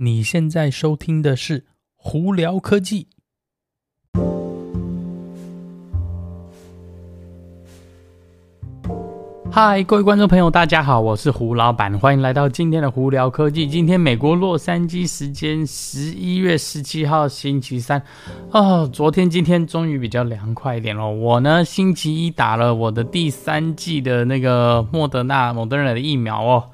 你现在收听的是《胡聊科技》。嗨，各位观众朋友，大家好，我是胡老板，欢迎来到今天的《胡聊科技》。今天美国洛杉矶时间十一月十七号星期三，哦，昨天今天终于比较凉快一点了。我呢，星期一打了我的第三剂的那个莫德纳、莫德纳的疫苗哦。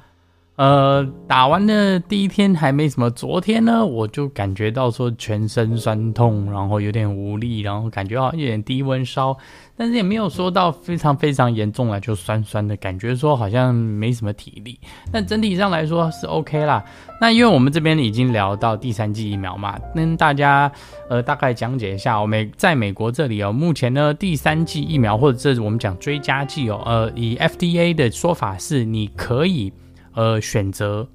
呃，打完的第一天还没什么，昨天呢，我就感觉到说全身酸痛，然后有点无力，然后感觉好像有点低温烧，但是也没有说到非常非常严重了，就酸酸的感觉，说好像没什么体力。但整体上来说是 OK 啦。那因为我们这边已经聊到第三剂疫苗嘛，跟大家呃大概讲解一下，我们在美国这里哦，目前呢第三剂疫苗或者这是我们讲追加剂哦，呃，以 FDA 的说法是你可以。呃，选择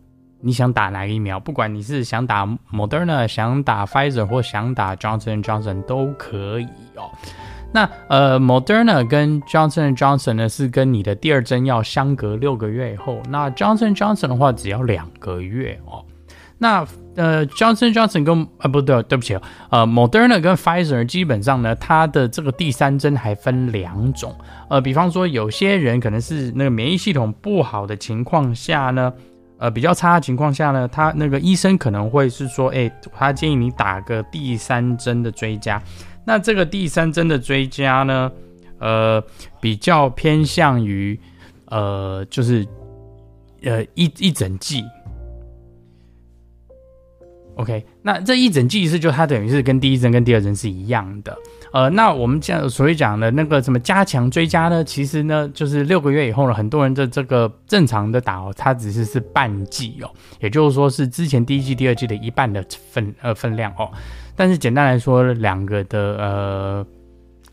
你想打哪个疫苗，不管你是想打 Moderna、想打 Pfizer 或想打 Johnson Johnson 都可以哦。那呃，Moderna 跟 Johnson Johnson 呢是跟你的第二针要相隔六个月以后，那 Johnson Johnson 的话只要两个月哦。那呃，Johnson Johnson 跟啊不对，对不起，呃，Moderna 跟 Pfizer 基本上呢，它的这个第三针还分两种。呃，比方说有些人可能是那个免疫系统不好的情况下呢，呃，比较差的情况下呢，他那个医生可能会是说，哎，他建议你打个第三针的追加。那这个第三针的追加呢，呃，比较偏向于呃，就是呃一一整剂。OK，那这一整剂是就它等于是跟第一针跟第二针是一样的，呃，那我们讲所谓讲的那个什么加强追加呢，其实呢就是六个月以后呢，很多人的这个正常的打哦，它只是是半剂哦，也就是说是之前第一剂、第二剂的一半的分呃分量哦，但是简单来说，两个的呃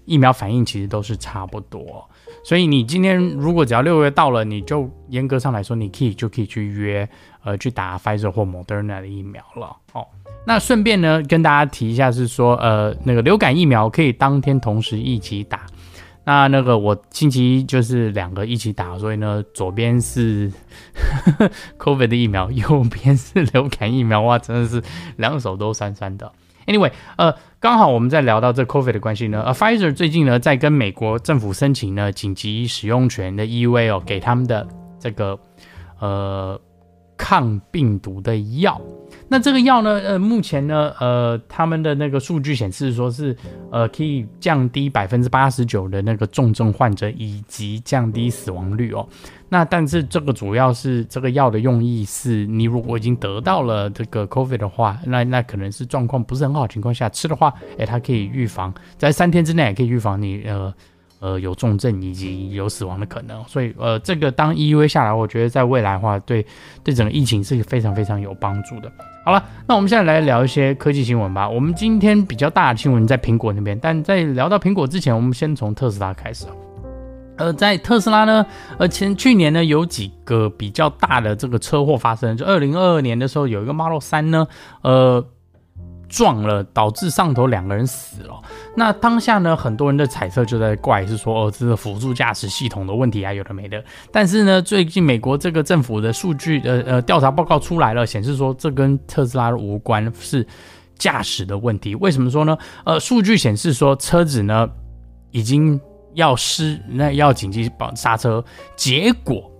疫苗反应其实都是差不多，所以你今天如果只要六月到了，你就严格上来说，你可以就可以去约。呃，去打 Pfizer 或 Moderna 的疫苗了哦。那顺便呢，跟大家提一下，是说，呃，那个流感疫苗可以当天同时一起打。那那个我星期一就是两个一起打，所以呢，左边是 COVID 的疫苗，右边是流感疫苗，哇，真的是两手都酸酸的。Anyway，呃，刚好我们在聊到这 COVID 的关系呢，呃，Pfizer 最近呢在跟美国政府申请呢紧急使用权的 EUA 哦，给他们的这个呃。抗病毒的药，那这个药呢？呃，目前呢，呃，他们的那个数据显示说是，呃，可以降低百分之八十九的那个重症患者，以及降低死亡率哦。那但是这个主要是这个药的用意是，你如果已经得到了这个 COVID 的话，那那可能是状况不是很好的情况下吃的话，诶，它可以预防，在三天之内也可以预防你呃。呃，有重症以及有死亡的可能，所以呃，这个当 EUA 下来，我觉得在未来的话，对对整个疫情是非常非常有帮助的。好了，那我们现在来聊一些科技新闻吧。我们今天比较大的新闻在苹果那边，但在聊到苹果之前，我们先从特斯拉开始。呃，在特斯拉呢，呃，前去年呢有几个比较大的这个车祸发生，就二零二二年的时候有一个 Model 三呢，呃。撞了，导致上头两个人死了。那当下呢，很多人的猜测就在怪是说，哦，这个辅助驾驶系统的问题啊，有的没的。但是呢，最近美国这个政府的数据，呃呃，调查报告出来了，显示说这跟特斯拉无关，是驾驶的问题。为什么说呢？呃，数据显示说车子呢已经要失，那要紧急绑刹车，结果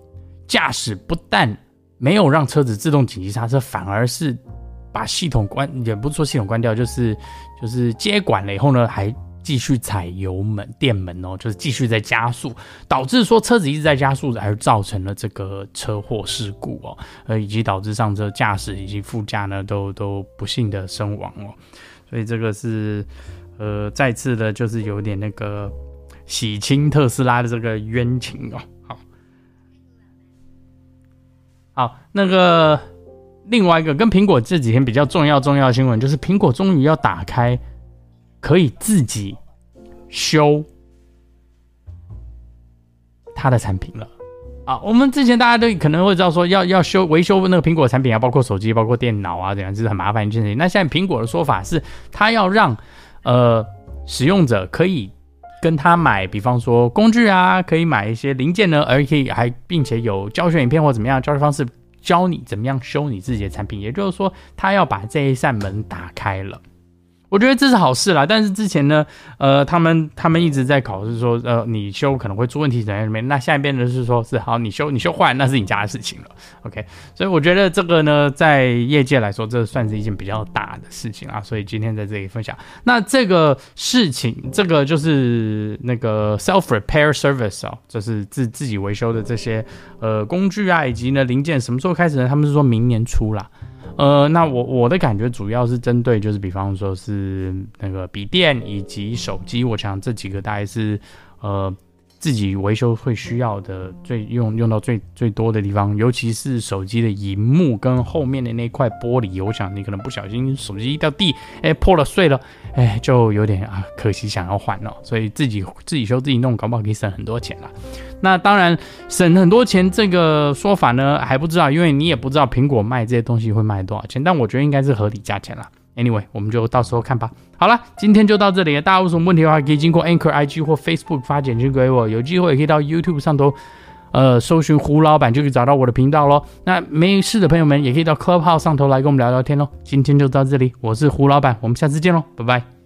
驾驶不但没有让车子自动紧急刹车，反而是。把系统关，也不是说系统关掉，就是就是接管了以后呢，还继续踩油门、电门哦，就是继续在加速，导致说车子一直在加速，而造成了这个车祸事故哦，呃，以及导致上车驾驶以及副驾呢都都不幸的身亡哦，所以这个是呃再次的，就是有点那个洗清特斯拉的这个冤情哦。好，好，那个。另外一个跟苹果这几天比较重要重要的新闻，就是苹果终于要打开可以自己修它的产品了啊！我们之前大家都可能会知道说要要修维修那个苹果产品啊，包括手机、包括电脑啊，这样就是很麻烦一件事情。那现在苹果的说法是，它要让呃使用者可以跟他买，比方说工具啊，可以买一些零件呢，而可以还并且有教学影片或怎么样教学方式。教你怎么样修你自己的产品，也就是说，他要把这一扇门打开了。我觉得这是好事啦，但是之前呢，呃，他们他们一直在考虑说，呃，你修可能会出问题怎样怎么样。那下一边呢是说是好，你修你修坏，那是你家的事情了。OK，所以我觉得这个呢，在业界来说，这算是一件比较大的事情啊。所以今天在这里分享，那这个事情，这个就是那个 self repair service 哦，就是自自己维修的这些呃工具啊，以及呢零件，什么时候开始呢？他们是说明年初啦。呃，那我我的感觉主要是针对，就是比方说是那个笔电以及手机，我想这几个大概是呃。自己维修会需要的最用用到最最多的地方，尤其是手机的荧幕跟后面的那块玻璃，我想你可能不小心手机一掉地，哎、破了碎了，哎、就有点啊可惜，想要换了，所以自己自己修自己弄，搞不好可以省很多钱啦。那当然省很多钱这个说法呢还不知道，因为你也不知道苹果卖这些东西会卖多少钱，但我觉得应该是合理价钱啦。Anyway，我们就到时候看吧。好了，今天就到这里。大家有什么问题的话，可以经过 Anchor IG 或 Facebook 发简讯给我。有机会也可以到 YouTube 上头，呃，搜寻胡老板就可以找到我的频道喽。那没事的朋友们也可以到 Clubhouse 上头来跟我们聊聊天喽。今天就到这里，我是胡老板，我们下次见喽，拜拜。